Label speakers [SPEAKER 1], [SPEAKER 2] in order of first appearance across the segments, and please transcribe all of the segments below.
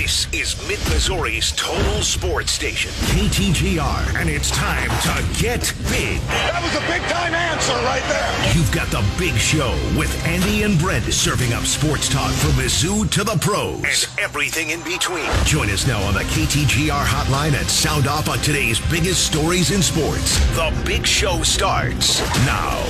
[SPEAKER 1] This is Mid Missouri's Total Sports Station,
[SPEAKER 2] KTGR, and it's time to get big.
[SPEAKER 3] That was a big time answer right there.
[SPEAKER 2] You've got the big show with Andy and Brent serving up sports talk from Mizzou to the pros.
[SPEAKER 1] and everything in between.
[SPEAKER 2] Join us now on the KTGR hotline and sound off on today's biggest stories in sports.
[SPEAKER 1] The Big Show starts
[SPEAKER 2] Now,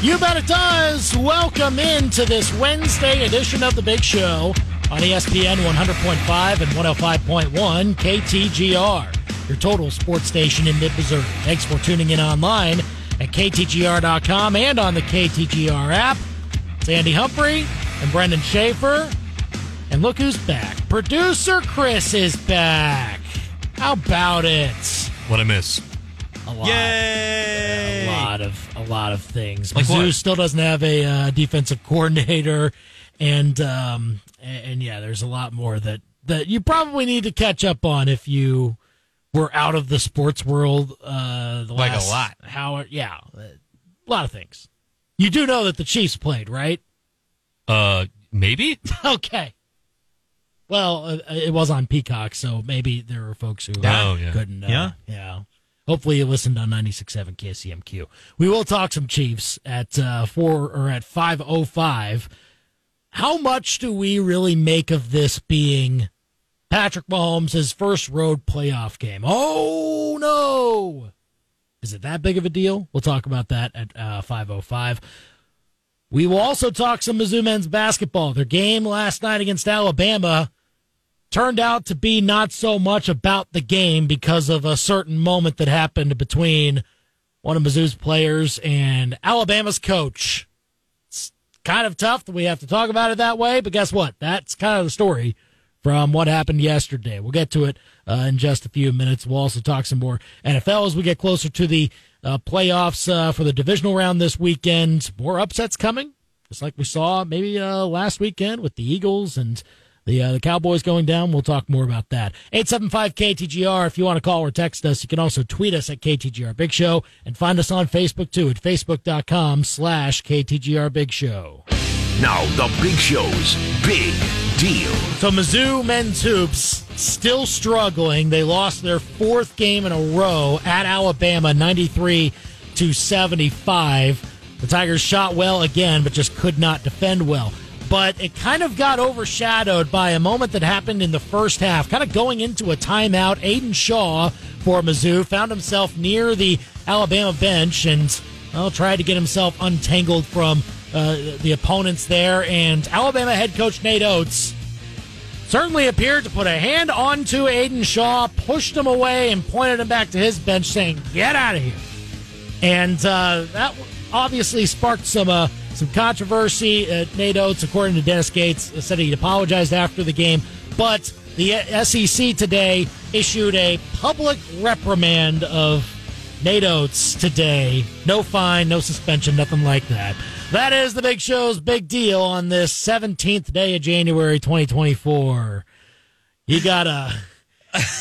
[SPEAKER 4] You bet it does. Welcome into this Wednesday edition of The Big Show on ESPN 100.5 and 105.1 KTGR, your total sports station in mid Missouri. Thanks for tuning in online at KTGR.com and on the KTGR app. It's Andy Humphrey and Brendan Schaefer. And look who's back. Producer Chris is back. How about it?
[SPEAKER 5] What I miss?
[SPEAKER 4] A lot.
[SPEAKER 5] Yay!
[SPEAKER 4] a lot of a lot of things.
[SPEAKER 5] Like
[SPEAKER 4] Mizzou
[SPEAKER 5] what?
[SPEAKER 4] still doesn't have a uh, defensive coordinator, and um, and, and yeah, there's a lot more that that you probably need to catch up on if you were out of the sports world. Uh, the
[SPEAKER 5] Like a lot.
[SPEAKER 4] How? Yeah, a lot of things. You do know that the Chiefs played, right?
[SPEAKER 5] Uh, maybe.
[SPEAKER 4] Okay. Well, uh, it was on Peacock, so maybe there were folks who
[SPEAKER 5] Oh, yeah.
[SPEAKER 4] couldn't. Uh,
[SPEAKER 5] Yeah?
[SPEAKER 4] yeah. Hopefully, you listened on 96.7 KCMQ. We will talk some Chiefs at uh, four or at five oh five. How much do we really make of this being Patrick Mahomes' first road playoff game? Oh no! Is it that big of a deal? We'll talk about that at uh, five oh five. We will also talk some Mizzou men's basketball. Their game last night against Alabama turned out to be not so much about the game because of a certain moment that happened between one of Mizzou's players and Alabama's coach. Kind of tough that we have to talk about it that way, but guess what? That's kind of the story from what happened yesterday. We'll get to it uh, in just a few minutes. We'll also talk some more NFL as we get closer to the uh, playoffs uh, for the divisional round this weekend. More upsets coming, just like we saw maybe uh, last weekend with the Eagles and the uh, the Cowboys going down. We'll talk more about that. 875 KTGR. If you want to call or text us, you can also tweet us at KTGR Big Show and find us on Facebook too at facebook.com slash KTGR Big Show.
[SPEAKER 2] now the big show's big deal.
[SPEAKER 4] So Mizzou men's hoops still struggling. They lost their fourth game in a row at Alabama, 93 to 75. The Tigers shot well again, but just could not defend well. But it kind of got overshadowed by a moment that happened in the first half, kind of going into a timeout. Aidan Shaw for Mizzou found himself near the Alabama bench and well, tried to get himself untangled from uh, the opponents there. And Alabama head coach Nate Oats certainly appeared to put a hand onto Aidan Shaw, pushed him away, and pointed him back to his bench, saying, "Get out of here." And uh, that obviously sparked some uh, some controversy. Uh, Nate Oats, according to Dennis Gates, said he apologized after the game, but the SEC today issued a public reprimand of Nate Oats today. No fine, no suspension, nothing like that. That is the Big Show's big deal on this 17th day of January 2024. He got a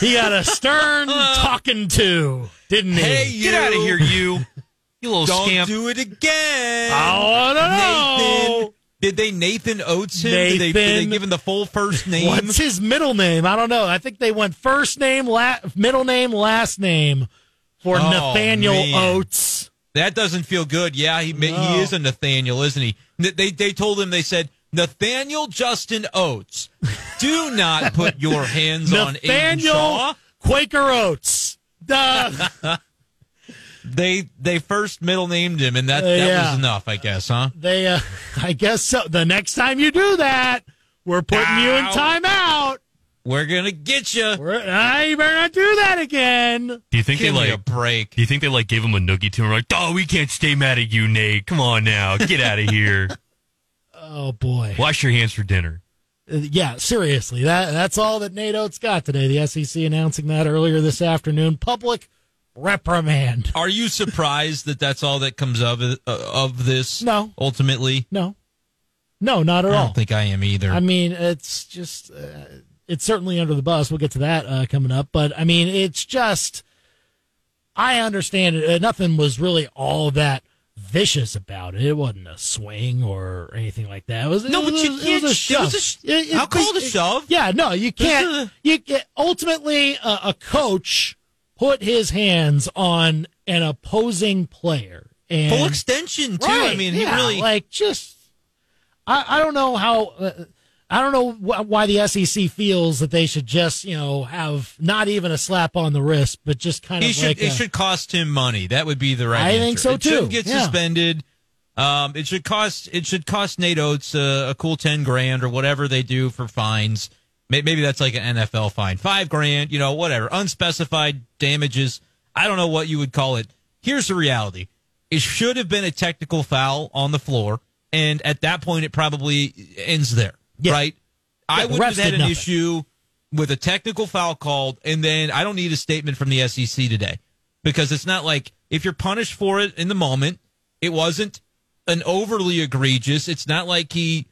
[SPEAKER 4] he got a stern talking to, didn't he?
[SPEAKER 6] Hey, you.
[SPEAKER 5] Get out of here, you. You little
[SPEAKER 6] Don't
[SPEAKER 5] scamp.
[SPEAKER 6] do it again.
[SPEAKER 4] Oh, no.
[SPEAKER 6] Nathan. Did they Nathan Oats him? Did, they, did they give him the full first name?
[SPEAKER 4] What's his middle name? I don't know. I think they went first name, la- middle name, last name for
[SPEAKER 6] Oh,
[SPEAKER 4] Nathaniel
[SPEAKER 6] man.
[SPEAKER 4] Oats.
[SPEAKER 6] That doesn't feel good. Yeah, he
[SPEAKER 4] No.
[SPEAKER 6] he is a Nathaniel, isn't he? They they told him they said Nathaniel Justin Oats. Do not put your hands on
[SPEAKER 4] Nathaniel. Quaker Oats. Duh.
[SPEAKER 6] They they first middle named him, and that
[SPEAKER 4] Uh,
[SPEAKER 6] that
[SPEAKER 4] yeah.
[SPEAKER 6] was enough, I guess, huh?
[SPEAKER 4] they, uh, I guess so. The next time you do that, we're putting you in timeout.
[SPEAKER 6] We're gonna get you.
[SPEAKER 4] We're, ah, you better not do that again.
[SPEAKER 5] Do you think
[SPEAKER 6] Give
[SPEAKER 5] they
[SPEAKER 6] like a break.
[SPEAKER 5] Do you think they like gave him a noogie to him? Like, oh, we can't stay mad at you, Nate. Come on now, get out of here.
[SPEAKER 4] Oh boy.
[SPEAKER 5] Wash your hands for dinner.
[SPEAKER 4] Uh, yeah, seriously. That that's all that Nate Oats got today. The SEC announcing that earlier this afternoon. Public reprimand.
[SPEAKER 6] Are you surprised that that's all that comes of uh, of this?
[SPEAKER 4] No.
[SPEAKER 6] Ultimately,
[SPEAKER 4] No, no, not at
[SPEAKER 6] I
[SPEAKER 4] all.
[SPEAKER 6] I don't think I am either.
[SPEAKER 4] I mean, it's just, uh, it's certainly under the bus. We'll get to that uh, coming up. But I mean, it's just, I understand it. Uh, nothing was really all that vicious about it. It wasn't a swing or anything like that. It was
[SPEAKER 6] No,
[SPEAKER 4] it
[SPEAKER 6] but
[SPEAKER 4] was,
[SPEAKER 6] you
[SPEAKER 4] it
[SPEAKER 6] can't-
[SPEAKER 4] was a
[SPEAKER 6] it
[SPEAKER 4] shove.
[SPEAKER 6] was a sh-
[SPEAKER 4] It- it-
[SPEAKER 6] I'll call it a shove.
[SPEAKER 4] Yeah, no, you can't. You ultimately a, a coach put his hands on an opposing player and
[SPEAKER 6] Full extension too. I mean,
[SPEAKER 4] yeah,
[SPEAKER 6] he really
[SPEAKER 4] like just. I, I don't know how. Uh, I don't know wh- why the SEC feels that they should just you know have not even a slap on the wrist, but just kind
[SPEAKER 6] he
[SPEAKER 4] of
[SPEAKER 6] should
[SPEAKER 4] like
[SPEAKER 6] it
[SPEAKER 4] a-
[SPEAKER 6] should cost him money. That would be the right. Thing.
[SPEAKER 4] I think so,
[SPEAKER 6] It
[SPEAKER 4] too.
[SPEAKER 6] get
[SPEAKER 4] Yeah.
[SPEAKER 6] suspended. Um, it should cost it should cost Nate Oats uh, a cool ten grand or whatever they do for fines. May- Maybe that's like an NFL fine, five grand, you know, whatever, unspecified damages. I don't know what you would call it. Here's the reality: it should have been a technical foul on the floor, and at that point, it probably ends there,
[SPEAKER 4] Yeah.
[SPEAKER 6] right? I
[SPEAKER 4] Yeah, the
[SPEAKER 6] would have had an
[SPEAKER 4] nothing.
[SPEAKER 6] issue with a technical foul called, and then I don't need a statement from the SEC today because it's not like if you're punished for it in the moment, it wasn't an overly egregious. It's not like he,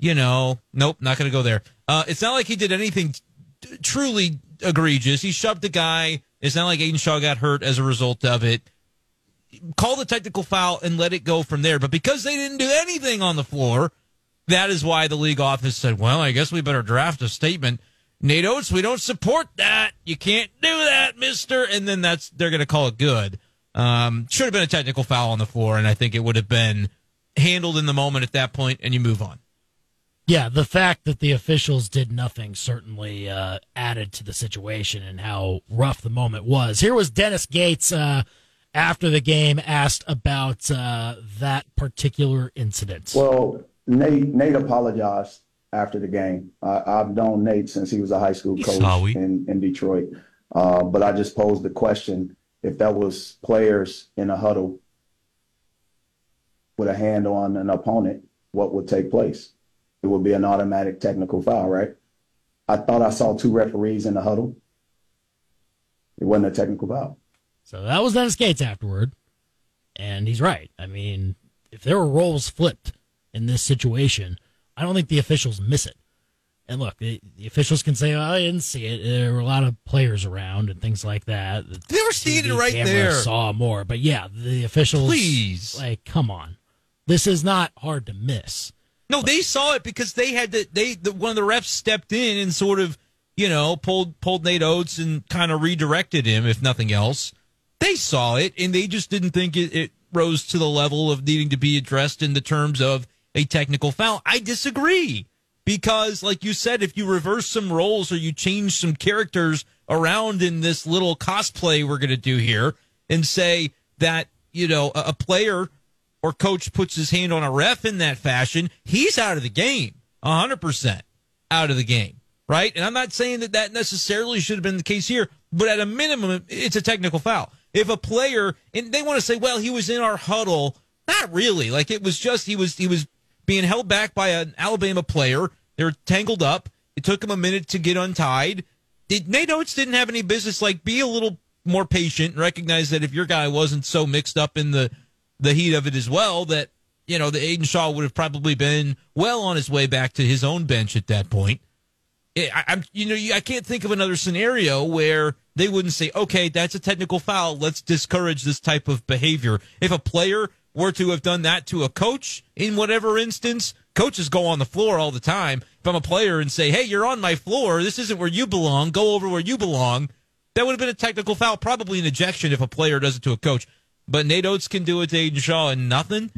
[SPEAKER 6] you know, nope, not going to go there. Uh, it's not like he did anything t- truly egregious. He shoved a guy. It's not like Aidan Shaw got hurt as a result of it. Call the technical foul and let it go from there. But because they didn't do anything on the floor, that is why the league office said, well, I guess we better draft a statement. Nate Oats, we don't support that. You can't do that, mister. And then that's, they're going to call it good. Um, should have been a technical foul on the floor, and I think it would have been handled in the moment at that point, and you move on.
[SPEAKER 4] Yeah, the fact that the officials did nothing certainly uh, added to the situation and how rough the moment was. Here was Dennis Gates uh, after the game asked about uh, that particular incident.
[SPEAKER 7] Well, Nate Nate apologized after the game. I, I've known Nate since he was a high school coach in, in Detroit. Uh, but I just posed the question: if that was players in a huddle with a hand on an opponent, what would take place? It would be an automatic technical foul, right? I thought I saw two referees in the huddle. It wasn't a technical foul.
[SPEAKER 4] So that was Dennis Gates afterward. And he's right. I mean, if there were roles flipped in this situation, I don't think the officials miss it. And look, the, the officials can say, oh, I didn't see it. There were a lot of players around and things like that. The
[SPEAKER 6] They were seeing it right
[SPEAKER 4] camera
[SPEAKER 6] there.
[SPEAKER 4] Saw more. But yeah, the officials.
[SPEAKER 6] Please.
[SPEAKER 4] Like, come on. This is not hard to miss.
[SPEAKER 6] No, they saw it because they had to. They the, one of the refs stepped in and sort of, you know, pulled pulled Nate Oats and kind of redirected him, if nothing else. They saw it and they just didn't think it, it rose to the level of needing to be addressed in the terms of a technical foul. I disagree because, like you said, if you reverse some roles or you change some characters around in this little cosplay we're going to do here, and say that you know a, a player or coach puts his hand on a ref in that fashion, he's out of the game. 100% out of the game, right? And I'm not saying that that necessarily should have been the case here, but at a minimum, it's a technical foul. If a player, and they want to say, well, he was in our huddle, not really. Like it was just, he was, he was being held back by an Alabama player. They were tangled up. It took him a minute to get untied. Did, Nate Oats didn't have any business. Like, be a little more patient and recognize that if your guy wasn't so mixed up in the the heat of it as well, that you know the Aidan Shaw would have probably been well on his way back to his own bench at that point. I, I'm, you know, I can't think of another scenario where they wouldn't say, "Okay, that's a technical foul. Let's discourage this type of behavior." If a player were to have done that to a coach in whatever instance, coaches go on the floor all the time. If I'm a player and say, "Hey, you're on my floor. This isn't where you belong. Go over where you belong," that would have been a technical foul, probably an ejection if a player does it to a coach. But Nate Oats can do it to Aidan Shaw and nothing.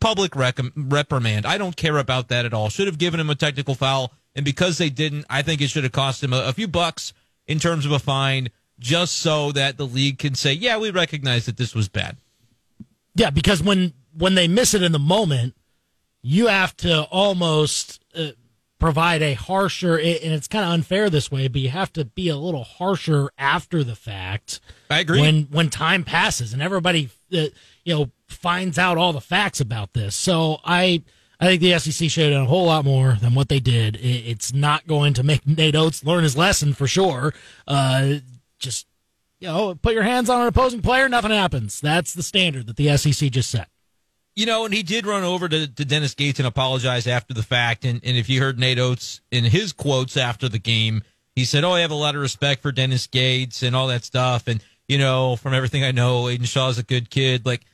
[SPEAKER 6] Public rec- reprimand. I don't care about that at all. Should have given him a technical foul, and because they didn't, I think it should have cost him a, a few bucks in terms of a fine, just so that the league can say, "Yeah, we recognize that this was bad."
[SPEAKER 4] Yeah, because when when they miss it in the moment, you have to almost provide a harsher, and it's kind of unfair this way, but you have to be a little harsher after the fact.
[SPEAKER 6] I agree.
[SPEAKER 4] When when time passes and everybody uh, you know finds out all the facts about this, so I. I think the SEC should have done a whole lot more than what they did. It- It's not going to make Nate Oats learn his lesson for sure. Uh, just you know, put your hands on an opposing player, nothing happens. That's the standard that the SEC just set.
[SPEAKER 6] You know, and he did run over to, to Dennis Gates and apologize after the fact. And, and if you heard Nate Oats in his quotes after the game, he said, Oh, I have a lot of respect for Dennis Gates and all that stuff. And, you know, from everything I know, Aidan Shaw's a good kid. Like,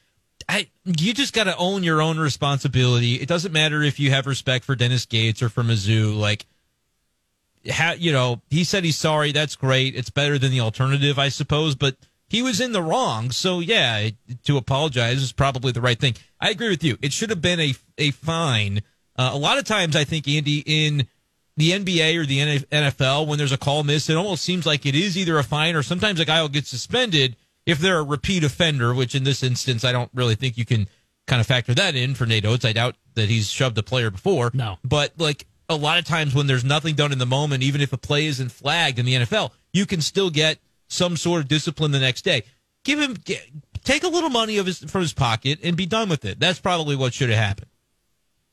[SPEAKER 6] I you just got to own your own responsibility. It doesn't matter if you have respect for Dennis Gates or for Mizzou. Like, ha, you know, he said he's sorry. That's great. It's better than the alternative, I suppose. But he was in the wrong. So yeah, to apologize is probably the right thing. I agree with you. It should have been a a fine. Uh, a lot of times, I think Andy in the NBA or the NFL, when there's a call miss, it almost seems like it is either a fine or sometimes a guy will get suspended if they're a repeat offender. Which in this instance, I don't really think you can kind of factor that in for Nate Oats. I doubt that he's shoved a player before.
[SPEAKER 4] No,
[SPEAKER 6] but like a lot of times when there's nothing done in the moment, even if a play isn't flagged in the NFL, you can still get some sort of discipline the next day. Give him get, take a little money of his from his pocket and be done with it. That's probably what should have happened.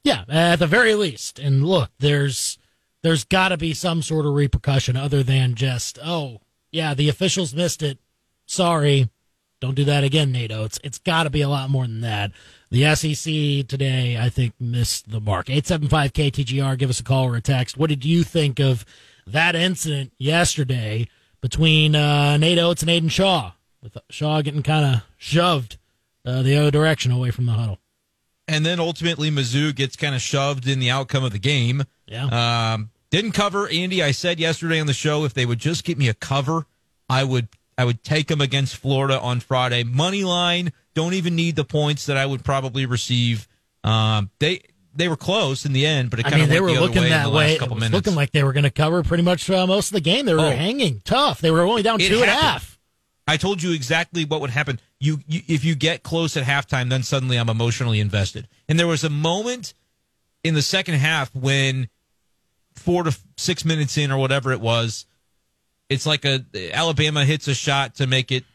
[SPEAKER 4] Yeah, at the very least. And look, there's there's got to be some sort of repercussion other than just oh yeah, the officials missed it. Sorry, don't do that again, NATO. It's it's got to be a lot more than that. The SEC today, I think, missed the mark. 875 KTGR, give us a call or a text. What did you think of that incident yesterday between uh, Nate Oats and Aidan Shaw? With Shaw getting kind of shoved uh, the other direction away from the huddle.
[SPEAKER 6] And then ultimately, Mizzou gets kind of shoved in the outcome of the game.
[SPEAKER 4] Yeah.
[SPEAKER 6] Um, didn't cover Andy. I said yesterday on the show if they would just get me a cover, I would I would take them against Florida on Friday. Money line. Don't even need the points that I would probably receive. Um, they they were close in the end, but it kind
[SPEAKER 4] I mean,
[SPEAKER 6] of
[SPEAKER 4] they were
[SPEAKER 6] the
[SPEAKER 4] looking
[SPEAKER 6] way
[SPEAKER 4] that
[SPEAKER 6] in the
[SPEAKER 4] way.
[SPEAKER 6] couple
[SPEAKER 4] it was
[SPEAKER 6] minutes.
[SPEAKER 4] looking like they were going to cover pretty much uh, most of the game. They were
[SPEAKER 6] Oh.
[SPEAKER 4] hanging tough. They were only down
[SPEAKER 6] It
[SPEAKER 4] two and a half.
[SPEAKER 6] I told you exactly what would happen. You, you if you get close at halftime, then suddenly I'm emotionally invested. And there was a moment in the second half when four to six minutes in or whatever it was, it's like a Alabama hits a shot to make it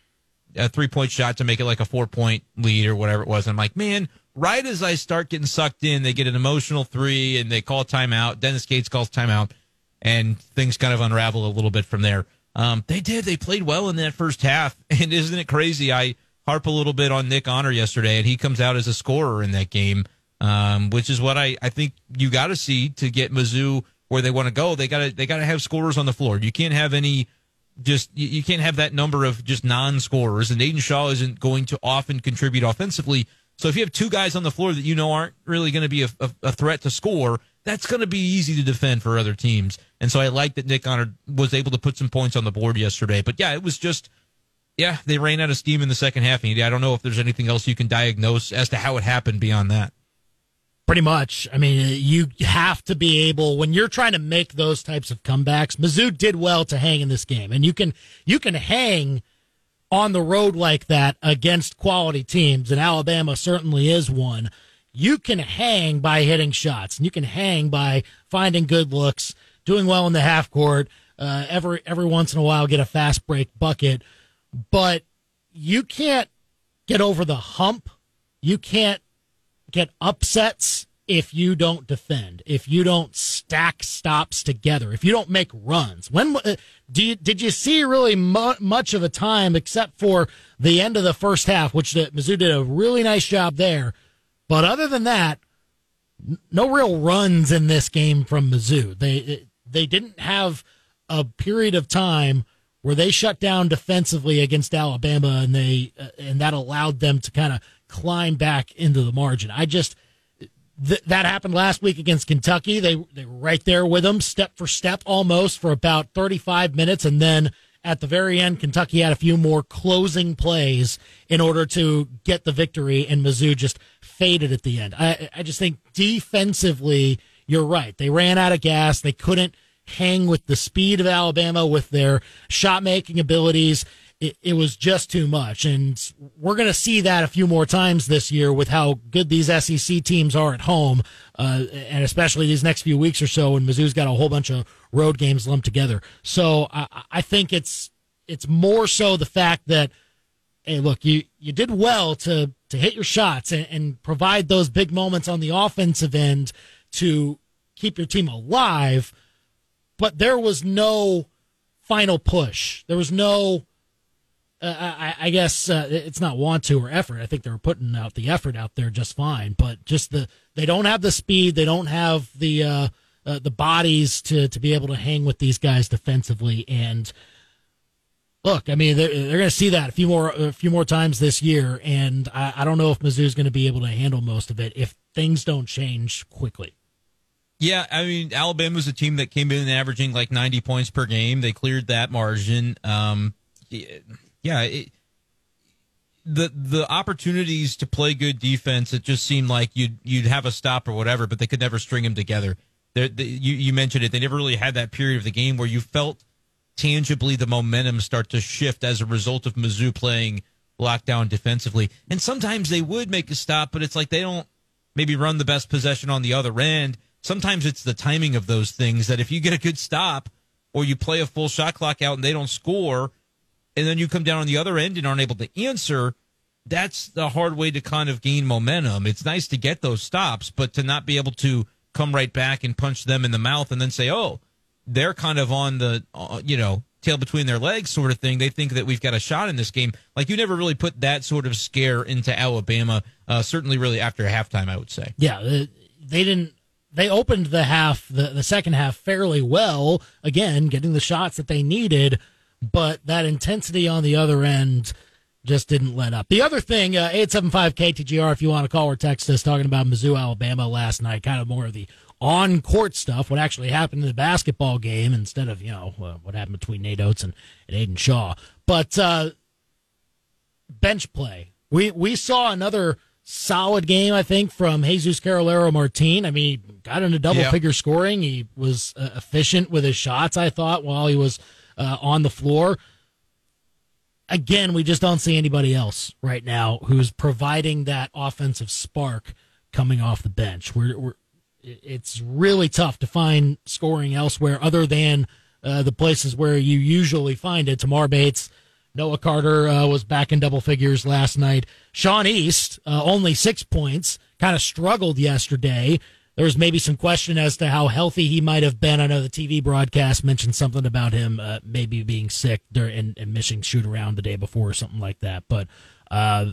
[SPEAKER 6] a three point shot to make it like a four point lead or whatever it was. And I'm like, man, right as I start getting sucked in, they get an emotional three and they call timeout. Dennis Gates calls timeout, and things kind of unravel a little bit from there. Um, they did. They played well in that first half, and isn't it crazy? I harp a little bit on Nick Honor yesterday, and he comes out as a scorer in that game, um, which is what I, I think you got to see to get Mizzou where they want to go. They got to they got to have scorers on the floor. You can't have any just you, you can't have that number of just non-scorers. And Aidan Shaw isn't going to often contribute offensively. So if you have two guys on the floor that you know aren't really going to be a, a, a threat to score, that's going to be easy to defend for other teams. And so I like that Nick Honor was able to put some points on the board yesterday. But yeah, it was just yeah they ran out of steam in the second half. Andy, I don't know if there's anything else you can diagnose as to how it happened beyond that.
[SPEAKER 4] Pretty much. I mean, you have to be able when you're trying to make those types of comebacks. Mizzou did well to hang in this game, and you can you can hang on the road like that against quality teams, and Alabama certainly is one. You can hang by hitting shots, and you can hang by finding good looks, doing well in the half court. Uh, every every once in a while, get a fast break bucket, but you can't get over the hump. You can't get upsets if you don't defend, if you don't stack stops together, if you don't make runs. When uh, do you, did you see really mu- much of a time except for the end of the first half, which the, Mizzou did a really nice job there. But other than that, no real runs in this game from Mizzou. They they didn't have a period of time where they shut down defensively against Alabama, and they uh, and that allowed them to kind of climb back into the margin. I just th- that happened last week against Kentucky. They they were right there with them, step for step, almost for about thirty five minutes, and then at the very end, Kentucky had a few more closing plays in order to get the victory, and Mizzou just faded at the end. I I just think defensively, you're right. They ran out of gas. They couldn't hang with the speed of Alabama with their shot making abilities. It, it was just too much. And we're going to see that a few more times this year with how good these SEC teams are at home, uh, and especially these next few weeks or so when Mizzou's got a whole bunch of road games lumped together. So I, I think it's it's more so the fact that hey, look, you you did well to to hit your shots and, and provide those big moments on the offensive end to keep your team alive, but there was no final push. There was no. Uh, I, I guess uh, it's not want to or effort. I think they were putting out the effort out there just fine, but just the they don't have the speed, they don't have the uh, uh, the bodies to to be able to hang with these guys defensively, and look, I mean, they're, they're going to see that a few more a few more times this year, and I, I don't know if Mizzou's going to be able to handle most of it if things don't change quickly.
[SPEAKER 6] Yeah, I mean, Alabama was a team that came in averaging like 90 points per game. They cleared that margin. Um, yeah, it, the the opportunities to play good defense, it just seemed like you'd you'd have a stop or whatever, but they could never string them together. You you mentioned it; they never really had that period of the game where you felt tangibly the momentum start to shift as a result of Mizzou playing lockdown defensively. And sometimes they would make a stop, but it's like they don't maybe run the best possession on the other end sometimes it's the timing of those things that if you get a good stop or you play a full shot clock out and they don't score, and then you come down on the other end and aren't able to answer, that's the hard way to kind of gain momentum. It's nice to get those stops, but to not be able to come right back and punch them in the mouth and then say, oh, they're kind of on the, uh, you know, tail between their legs sort of thing. They think that we've got a shot in this game. Like you never really put that sort of scare into Alabama, uh, certainly really after halftime, I would say.
[SPEAKER 4] Yeah, they didn't they opened the half, the, the second half fairly well. Again, getting the shots that they needed, but that intensity on the other end just didn't let up. The other thing, uh, 875 KTGR, if you want to call or text us, talking about Mizzou, Alabama last night, kind of more of the on court stuff, what actually happened in the basketball game instead of, you know, uh, what happened between Nate Oats and, and Aidan Shaw. But uh, bench play. We, we saw another solid game, I think, from Jesus Carralero Martin. I mean, he got into double yeah. figure scoring. He was uh, efficient with his shots, I thought, while he was uh, on the floor. Again, we just don't see anybody else right now who's providing that offensive spark coming off the bench. We're, we're it's really tough to find scoring elsewhere other than uh, the places where you usually find it. Tamar Bates Noah Carter uh, was back in double figures last night. Sean East, uh, only six points, kind of struggled yesterday. There was maybe some question as to how healthy he might have been. I know the TV broadcast mentioned something about him uh, maybe being sick and, and, missing shoot around the day before or something like that. But uh,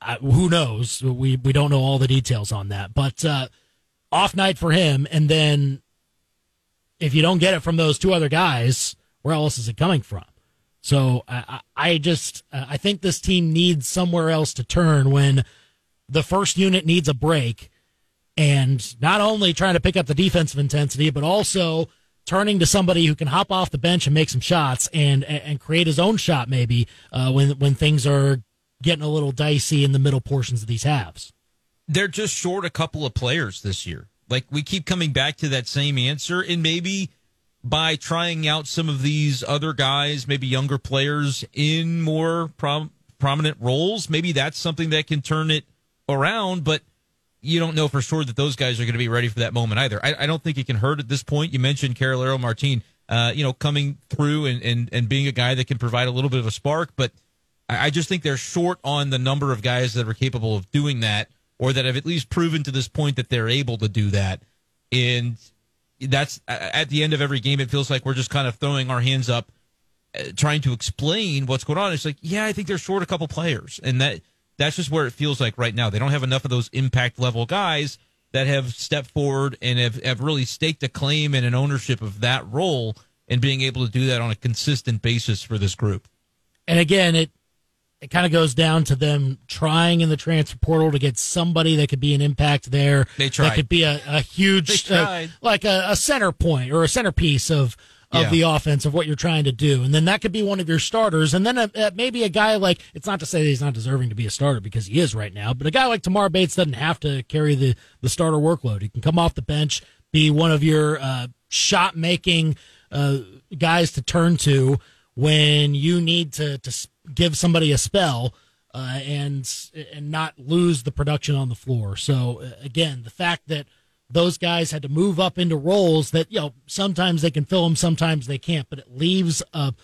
[SPEAKER 4] I, who knows? We we don't know all the details on that. But uh, off night for him, and then if you don't get it from those two other guys, where else is it coming from? So I, I just I think this team needs somewhere else to turn when the first unit needs a break, and not only trying to pick up the defensive intensity, but also turning to somebody who can hop off the bench and make some shots and and create his own shot maybe uh, when when things are getting a little dicey in the middle portions of these halves.
[SPEAKER 6] They're just short a couple of players this year. Like we keep coming back to that same answer, and maybe by trying out some of these other guys, maybe younger players in more prom- prominent roles. Maybe that's something that can turn it around, but you don't know for sure that those guys are going to be ready for that moment either. I, I don't think it can hurt at this point. You mentioned Carralero Martin, uh, you know, coming through and, and, and being a guy that can provide a little bit of a spark, but I, I just think they're short on the number of guys that are capable of doing that or that have at least proven to this point that they're able to do that. And that's at the end of every game. It feels like we're just kind of throwing our hands up, uh, trying to explain what's going on. It's like, yeah, I think they're short a couple players, and that that's just where it feels like right now. They don't have enough of those impact level guys that have stepped forward and have, have really staked a claim and an ownership of that role and being able to do that on a consistent basis for this group.
[SPEAKER 4] And again, it it kind of goes down to them trying in the transfer portal to get somebody that could be an impact there.
[SPEAKER 6] They tried.
[SPEAKER 4] That could be a, a huge, uh, like a, a, center point or a centerpiece of of yeah. the offense of what you're trying to do, and then that could be one of your starters, and then a, a, maybe a guy like it's not to say that he's not deserving to be a starter because he is right now, but a guy like Tamar Bates doesn't have to carry the the starter workload. He can come off the bench, be one of your uh, shot making uh, guys to turn to when you need to to give somebody a spell uh, and and not lose the production on the floor. So uh, again, the fact that those guys had to move up into roles that you know sometimes they can fill them, sometimes they can't, but it leaves a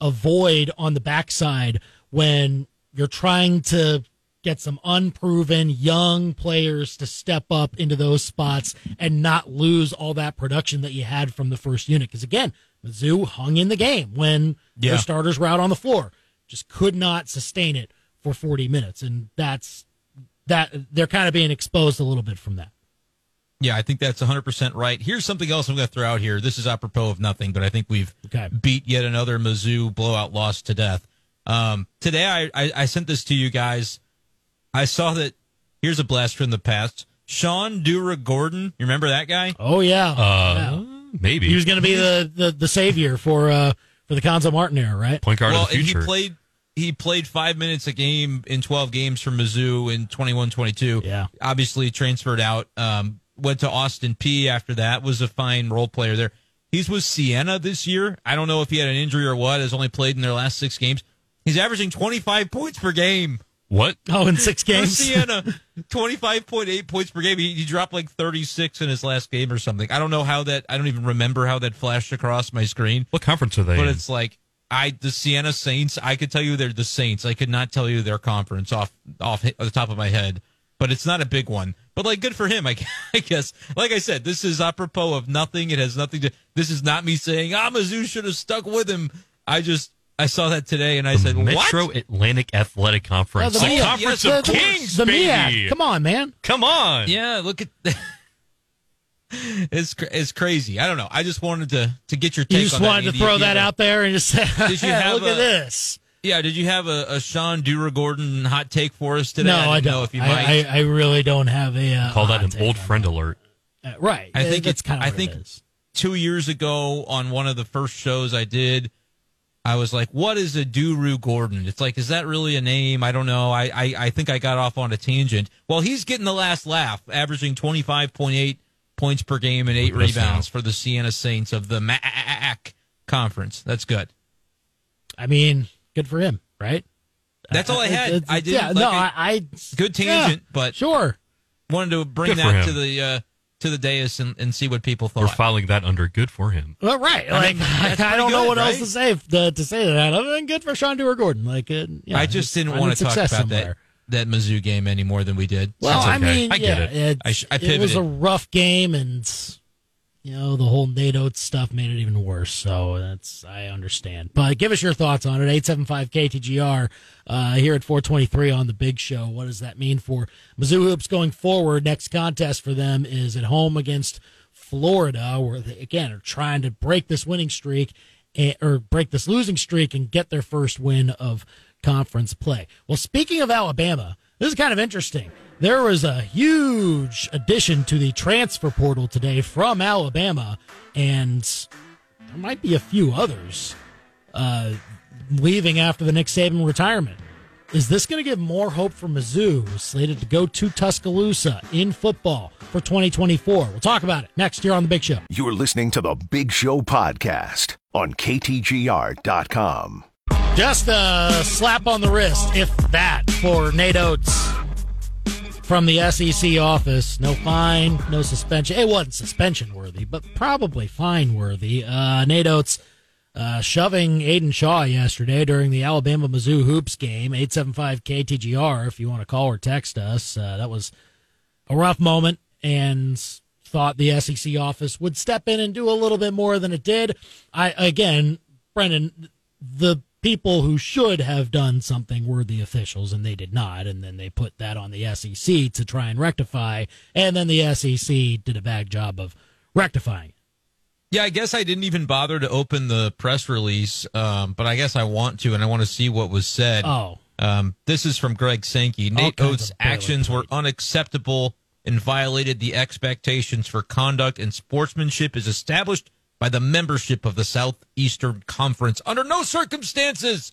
[SPEAKER 4] a void on the backside when you're trying to get some unproven young players to step up into those spots and not lose all that production that you had from the first unit. Because again, Mizzou hung in the game when yeah. their starters were out on the floor just could not sustain it for 40 minutes. And that's that they're kind of being exposed a little bit from that.
[SPEAKER 6] Yeah, I think that's 100% right. Here's something else I'm going to throw out here. This is apropos of nothing, but I think we've okay. beat yet another Mizzou blowout loss to death. Um, today, I, I I sent this to you guys. I saw that. Here's a blast from the past. Sean Durugordon, you remember that guy?
[SPEAKER 4] Oh yeah,
[SPEAKER 5] Uh,
[SPEAKER 4] Yeah.
[SPEAKER 5] maybe
[SPEAKER 4] he was going to be the, the the savior for uh for the Cuonzo Martin era, right?
[SPEAKER 5] point guard
[SPEAKER 6] well,
[SPEAKER 5] of the
[SPEAKER 6] and he played he played five minutes a game in 12 games for Mizzou in 21-22.
[SPEAKER 4] Yeah.
[SPEAKER 6] Obviously transferred out. Um, went to Austin Peay after that. Was a fine role player there. He's with Siena this year. I don't know if he had an injury or what. Has only played in their last six games. He's averaging 25 points per game.
[SPEAKER 5] what?
[SPEAKER 4] Oh, in six
[SPEAKER 6] For
[SPEAKER 4] games.
[SPEAKER 6] Siena, 25.8 points per game. He, he dropped like 36 in his last game or something. I don't know how that, I don't even remember how that flashed across my screen.
[SPEAKER 5] What conference are they?
[SPEAKER 6] But
[SPEAKER 5] in?
[SPEAKER 6] it's like I the Siena Saints. I could tell you they're the Saints. I could not tell you their conference off off the top of my head. But it's not a big one. But like, good for him. I, I guess. Like I said, this is apropos of nothing. It has nothing to. This is not me saying ah Mizzou should have stuck with him. I just I saw that today and I said
[SPEAKER 5] Metro
[SPEAKER 6] what?
[SPEAKER 5] Atlantic Athletic Conference,
[SPEAKER 4] Oh, the
[SPEAKER 5] the,
[SPEAKER 4] MEAC.
[SPEAKER 5] conference
[SPEAKER 6] Yes,
[SPEAKER 5] of
[SPEAKER 6] of course.
[SPEAKER 5] kings,
[SPEAKER 4] the
[SPEAKER 5] baby.
[SPEAKER 4] MEAC. Come on, man.
[SPEAKER 5] Come on.
[SPEAKER 6] Yeah, look at. it's it's crazy. I don't know. I just wanted to to get your take.
[SPEAKER 4] You just
[SPEAKER 6] on that,
[SPEAKER 4] wanted to throw that out there and just say,
[SPEAKER 6] Did you have
[SPEAKER 4] "Look at this."
[SPEAKER 6] Yeah, did you have a, a Sean Durugordon hot take for us today?
[SPEAKER 4] No,
[SPEAKER 6] I,
[SPEAKER 4] I, don't.
[SPEAKER 6] know if you
[SPEAKER 4] I,
[SPEAKER 6] might.
[SPEAKER 4] I, I really don't have a uh,
[SPEAKER 6] Ah,
[SPEAKER 5] Call that an old friend
[SPEAKER 4] that.
[SPEAKER 5] alert.
[SPEAKER 4] Uh, right.
[SPEAKER 6] I think it's
[SPEAKER 4] kind of.
[SPEAKER 6] I think-
[SPEAKER 4] it is.
[SPEAKER 6] two years ago on one of the first shows I did, I was like, "What is a Durugordon?" It's like, is that really a name? I don't know. I I, I think I got off on a tangent. Well, he's getting the last laugh, averaging twenty five point eight points per game and eight
[SPEAKER 5] Look at this
[SPEAKER 6] rebounds for the Siena Saints of the MAAC conference. That's good.
[SPEAKER 4] I mean, good for him, right?
[SPEAKER 6] That's all I had.
[SPEAKER 4] It's-
[SPEAKER 6] I did
[SPEAKER 4] Yeah,
[SPEAKER 6] like
[SPEAKER 4] no,
[SPEAKER 6] a-
[SPEAKER 4] I, I.
[SPEAKER 6] Good tangent,
[SPEAKER 4] yeah,
[SPEAKER 6] but
[SPEAKER 4] sure.
[SPEAKER 6] wanted to bring
[SPEAKER 5] Good
[SPEAKER 6] that to the uh, to the dais and, and see what people thought.
[SPEAKER 5] We're filing that under good for him.
[SPEAKER 4] Well, right.
[SPEAKER 6] I
[SPEAKER 4] Like
[SPEAKER 6] mean,
[SPEAKER 4] I, I don't
[SPEAKER 6] pretty
[SPEAKER 4] know
[SPEAKER 6] good,
[SPEAKER 4] what else to say to, to say to that other than good for Sean Durugordon. Like, uh, yeah,
[SPEAKER 6] I just didn't want to talk about
[SPEAKER 4] somewhere.
[SPEAKER 6] that that Mizzou game any more than we did.
[SPEAKER 4] Well,
[SPEAKER 5] That's
[SPEAKER 4] I mean,
[SPEAKER 5] I get
[SPEAKER 4] yeah,
[SPEAKER 5] it.
[SPEAKER 4] It,
[SPEAKER 6] I sh- I
[SPEAKER 4] it was a rough game, and you know the whole NATO stuff made it even worse. So that's I understand. But give us your thoughts on it. Eight seven five KTGR uh, here at four twenty three on the Big Show. What does that mean for Mizzou hoops going forward? Next contest for them is at home against Florida, where they again are trying to break this winning streak eh, or break this losing streak and get their first win of conference play. Well, speaking of Alabama, this is kind of interesting. There was a huge addition to the transfer portal today from Alabama, and there might be a few others uh, leaving after the Nick Saban retirement. Is this going to give more hope for Mizzou, who's slated to go to Tuscaloosa in football for 2024? We'll talk about it next year on The Big Show.
[SPEAKER 2] You're listening to the Big Show podcast on KTGR.com.
[SPEAKER 4] Just a slap on the wrist, if that, for Nate Oats from the SEC office. No fine, no suspension. It wasn't suspension worthy, but probably fine worthy. Uh, Nate Oats uh, shoving Aidan Shaw yesterday during the Alabama Mizzou Hoops game. 875 KTGR if you want to call or text us. Uh, that was a rough moment and thought the SEC office would step in and do a little bit more than it did. I again, Brendan, the people who should have done something were the officials and they did not and then they put that on the SEC to try and rectify and then the SEC did a bad job of rectifying. it.
[SPEAKER 6] Yeah, I guess I didn't even bother to open the press release, um, but I guess I want to, and I want to see what was said.
[SPEAKER 4] Oh,
[SPEAKER 6] Um, this is from Greg Sankey. Nate
[SPEAKER 4] Oats'
[SPEAKER 6] actions were unacceptable and violated the expectations for conduct and sportsmanship as established by the membership of the Southeastern Conference. Under no circumstances,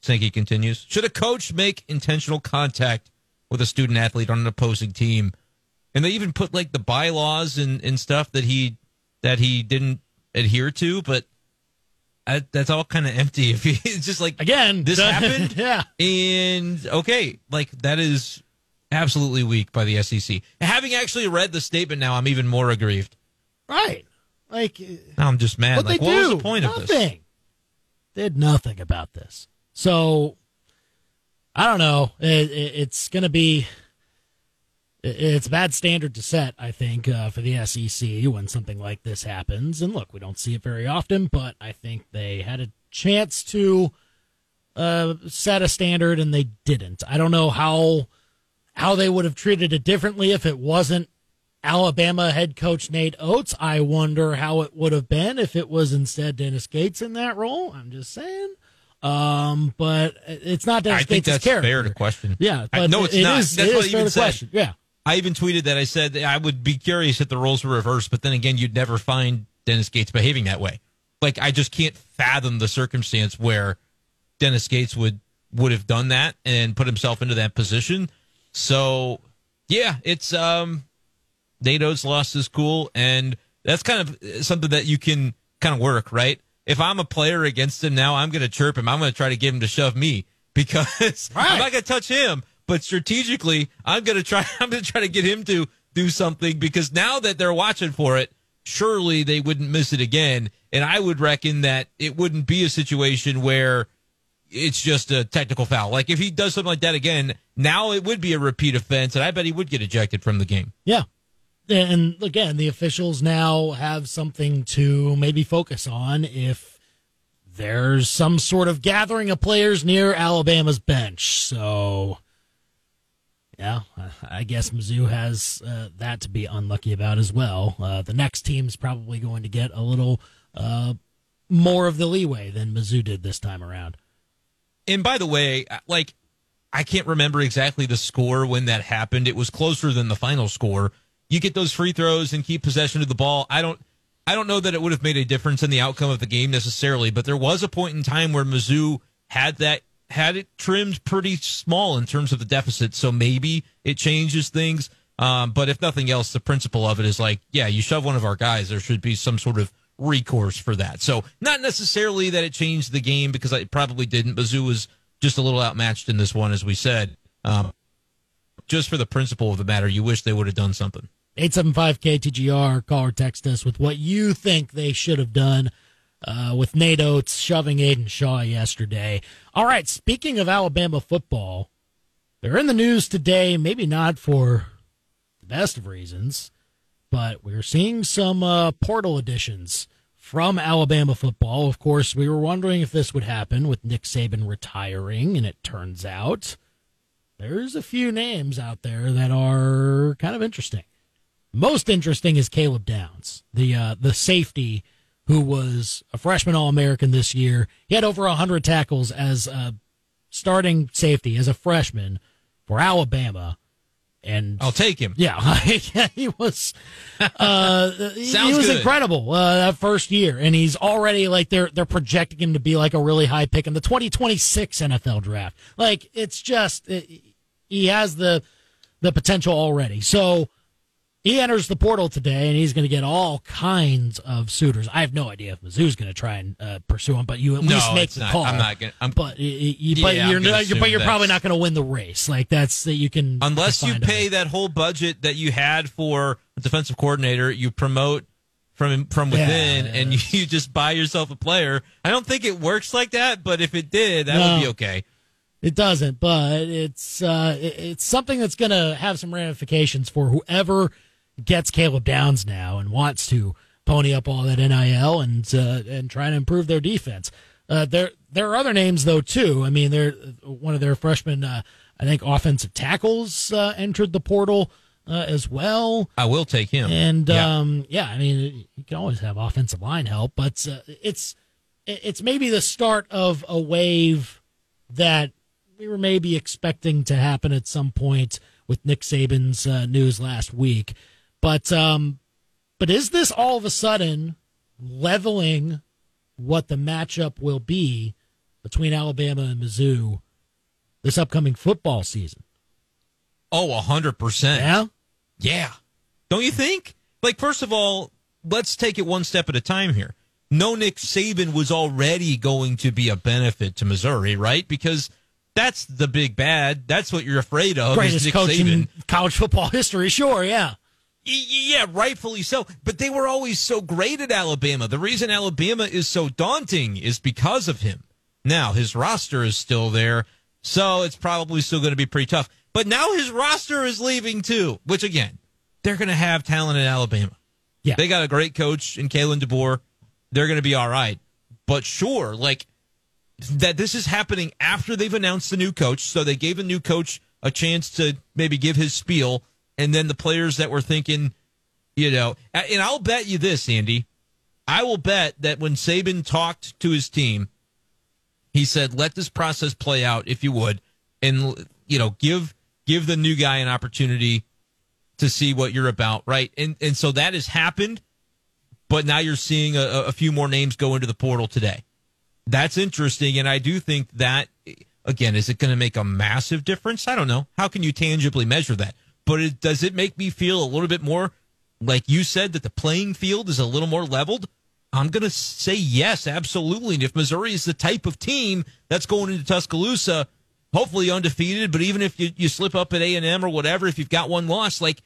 [SPEAKER 6] Sankey continues, should a coach make intentional contact with a student athlete on an opposing team. And they even put like the bylaws and, and stuff that he that he didn't adhere to, but I, that's all kind of empty. If he, it's just like
[SPEAKER 4] again,
[SPEAKER 6] this happened,
[SPEAKER 4] yeah.
[SPEAKER 6] and okay, like that is absolutely weak by the SEC. Having actually read the statement now, I'm even more aggrieved.
[SPEAKER 4] Right. Like
[SPEAKER 6] Now I'm just mad.
[SPEAKER 4] what
[SPEAKER 6] like,
[SPEAKER 4] they
[SPEAKER 6] what
[SPEAKER 4] do?
[SPEAKER 6] was the point
[SPEAKER 4] nothing.
[SPEAKER 6] of this?
[SPEAKER 4] They did nothing about this. So I don't know. It, it, it's going to be. It's a bad standard to set, I think, uh, for the SEC when something like this happens. And look, we don't see it very often, but I think they had a chance to uh, set a standard and they didn't. I don't know how how they would have treated it differently if it wasn't Alabama head coach Nate Oats. I wonder how it would have been if it was instead Dennis Gates in that role. I'm just saying. Um, but it's not Dennis
[SPEAKER 6] I think that's
[SPEAKER 4] character.
[SPEAKER 6] fair to question.
[SPEAKER 4] Yeah,
[SPEAKER 6] I- no, it's
[SPEAKER 4] it
[SPEAKER 6] not.
[SPEAKER 4] is-
[SPEAKER 6] That's
[SPEAKER 4] it
[SPEAKER 6] what
[SPEAKER 4] is
[SPEAKER 6] I
[SPEAKER 4] fair
[SPEAKER 6] even
[SPEAKER 4] to
[SPEAKER 6] said.
[SPEAKER 4] question. Yeah.
[SPEAKER 6] I even tweeted that I said I would be curious if the roles were reversed, but then again, you'd never find Dennis Gates behaving that way. Like I just can't fathom the circumstance where Dennis Gates would would have done that and put himself into that position. So yeah, it's um NATO's lost his cool, and that's kind of something that you can kind of work, right? If I'm a player against him now, I'm going to chirp him. I'm going to try to get him to shove me because I'm not going to touch him. But strategically, I'm going to try. I'm going to try to get him to do something because now that they're watching for it, surely they wouldn't miss it again. And I would reckon that it wouldn't be a situation where it's just a technical foul. Like if he does something like that again, now it would be a repeat offense, and I bet he would get ejected from the game.
[SPEAKER 4] Yeah. And again, the officials now have something to maybe focus on if there's some sort of gathering of players near Alabama's bench. So, yeah, I- guess Mizzou has uh, that to be unlucky about as well. Uh, the next team's probably going to get a little uh, more of the leeway than Mizzou did this time around.
[SPEAKER 6] And by the way, like I can't remember exactly the score when that happened. It was closer than the final score. You get those free throws and keep possession of the ball. I don't I don't know that it would have made a difference in the outcome of the game necessarily, but there was a point in time where Mizzou had that had it trimmed pretty small in terms of the deficit. So maybe it changes things. Um, but if nothing else, the principle of it is like, yeah, you shove one of our guys, there should be some sort of recourse for that. So not necessarily that it changed the game because it probably didn't. Mizzou was just a little outmatched in this one, as we said. Um, just for the principle of the matter, you wish they would have done something.
[SPEAKER 4] 875 KTGR, call or text us with what you think they should have done uh, with Nate Oats shoving Aidan Shaw yesterday. All right, speaking of Alabama football, they're in the news today, maybe not for the best of reasons, but we're seeing some uh, portal additions from Alabama football. Of course, we were wondering if this would happen with Nick Saban retiring, and it turns out there's a few names out there that are kind of interesting. Most interesting is Caleb Downs, the uh, the safety who was a freshman All American this year. He had over hundred tackles as a starting safety as a freshman for Alabama, and
[SPEAKER 6] I'll take him.
[SPEAKER 4] yeah, he was. Uh, he was
[SPEAKER 6] good.
[SPEAKER 4] incredible uh, that first year, and he's already like they're they're projecting him to be like a really high pick in the 2026 NFL draft. Like it's just it, he has the the potential already. So he enters the portal today, and he's going to get all kinds of suitors. I have no idea if Mizzou's going to try and uh, pursue him, but you at
[SPEAKER 6] No,
[SPEAKER 4] least make the
[SPEAKER 6] not.
[SPEAKER 4] call.
[SPEAKER 6] I'm not I'm-
[SPEAKER 4] but you, but
[SPEAKER 6] Yeah, I'm
[SPEAKER 4] you're not, but you're probably not going to win the race. Like that's that you can
[SPEAKER 6] Unless you
[SPEAKER 4] out.
[SPEAKER 6] pay that whole budget that you had for a defensive coordinator, you promote from from within,
[SPEAKER 4] Yeah.
[SPEAKER 6] and you just buy yourself a player. I don't think it works like that, but if it did, that would be okay.
[SPEAKER 4] It doesn't, but it's uh, it's something that's going to have some ramifications for whoever gets Caleb Downs now and wants to pony up all that NIL and uh, and try to improve their defense. Uh, there there are other names though too. I mean, they're one of their freshmen. Uh, I think offensive tackles uh, entered the portal uh, as well.
[SPEAKER 6] I will take him.
[SPEAKER 4] And
[SPEAKER 6] Yeah.
[SPEAKER 4] um, yeah, I mean, you can always have offensive line help, but uh, it's it's maybe the start of a wave that we were maybe expecting to happen at some point with Nick Saban's uh, news last week. But um, but is this all of a sudden leveling what the matchup will be between Alabama and Mizzou this upcoming football season?
[SPEAKER 6] oh, hundred percent.
[SPEAKER 4] Yeah.
[SPEAKER 6] Yeah. Don't you think? Like, first of all, let's take it one step at a time here. No Nick Saban was already going to be a benefit to Missouri, right? Because that's the big bad. That's what you're afraid of. is
[SPEAKER 4] Greatest
[SPEAKER 6] Nick
[SPEAKER 4] coach
[SPEAKER 6] Saban.
[SPEAKER 4] in college football history, sure, yeah.
[SPEAKER 6] Yeah, rightfully so. But they were always so great at Alabama. The reason Alabama is so daunting is because of him. Now, his roster is still there, so it's probably still going to be pretty tough. But now his roster is leaving too, which again, they're going to have talent in Alabama.
[SPEAKER 4] Yeah.
[SPEAKER 6] They got a great coach in Kalen DeBoer. They're going to be all right. But sure, like that this is happening after they've announced the new coach. So they gave a new coach a chance to maybe give his spiel. And then the players that were thinking, you know, and I'll bet you this, Andy. I will bet that when Saban talked to his team, He said, "Let this process play out, if you would, and you know, give give the new guy an opportunity to see what you're about, right?" And and so that has happened, but now you're seeing a, a few more names go into the portal today. That's interesting, and I do think that again, is it going to make a massive difference? I don't know. How can you tangibly measure that? But it, does it make me feel a little bit more like you said that the playing field is a little more leveled? I'm going to say yes, absolutely. And if Missouri is the type of team that's going into Tuscaloosa, hopefully undefeated, but even if you, you slip up at A&M or whatever, if you've got one loss, like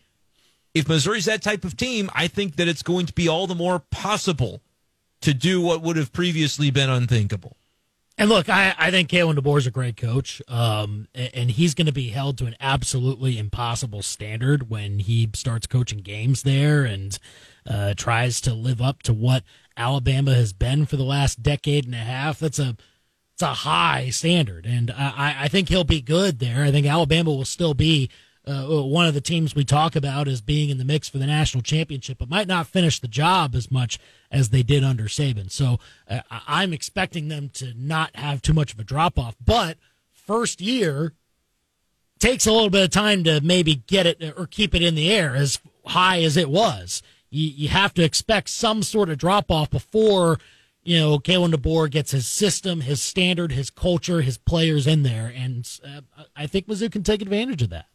[SPEAKER 6] if Missouri's that type of team, I think that it's going to be all the more possible to do what would have previously been unthinkable.
[SPEAKER 4] And look, I, I think Kalen DeBoer is a great coach, um, and, and he's going to be held to an absolutely impossible standard when he starts coaching games there and uh, tries to live up to what Alabama has been for the last decade and a half. That's a it's a high standard, and I, I think he'll be good there. I think Alabama will still be uh, one of the teams we talk about as being in the mix for the national championship, but might not finish the job as much as they did under Saban. So uh, I'm expecting them to not have too much of a drop off. But first year takes a little bit of time to maybe get it or keep it in the air as high as it was. You, you have to expect some sort of drop off before you know, Kalen DeBoer gets his system, his standard, his culture, his players in there, and uh, I think Mizzou can take advantage of that.